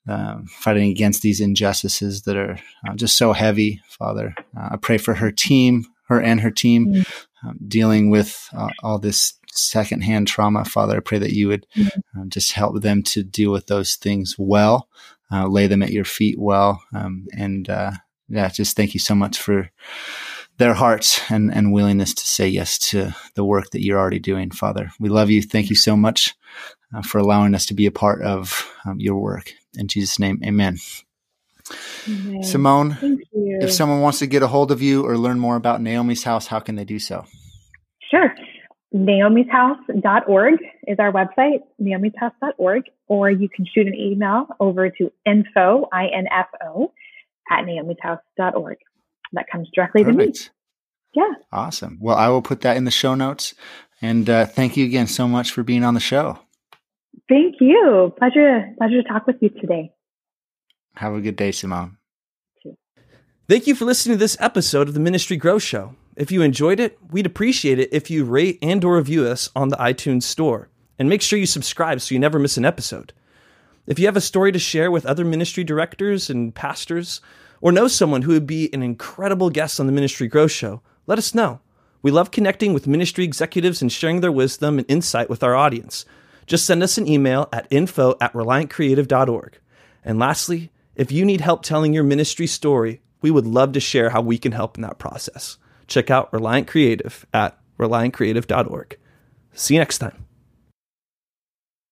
um, fighting against these injustices that are uh, just so heavy, Father. Uh, I pray for her team, her and her team, mm. Um, dealing with uh, all this secondhand trauma, Father. I pray that you would mm. just help them to deal with those things well, uh, lay them at your feet well, um, and uh, yeah, just thank you so much for their hearts and, and willingness to say yes to the work that you're already doing, Father. We love you. Thank you so much uh, for allowing us to be a part of um, your work. In Jesus' name, amen. Amen. Simone, if someone wants to get a hold of you or learn more about Naomi's House, how can they do so? Sure. Naomi'sHouse.org is our website, naomi'shouse.org, or you can shoot an email over to info, I-N-F-O, at naomi'shouse.org that comes directly Perfect. to me. Yeah. Awesome. Well, I will put that in the show notes. And uh, thank you again so much for being on the show. Thank you. Pleasure, pleasure to talk with you today. Have a good day, Simone. Thank you for listening to this episode of the Ministry Growth Show. If you enjoyed it, we'd appreciate it if you rate and or review us on the iTunes store. And make sure you subscribe so you never miss an episode. If you have a story to share with other ministry directors and pastors, or know someone who would be an incredible guest on the Ministry Growth Show, let us know. We love connecting with ministry executives and sharing their wisdom and insight with our audience. Just send us an email at info at reliantcreative.org. And lastly, if you need help telling your ministry story, we would love to share how we can help in that process. check out Reliant Creative at reliantcreative.org. See you next time.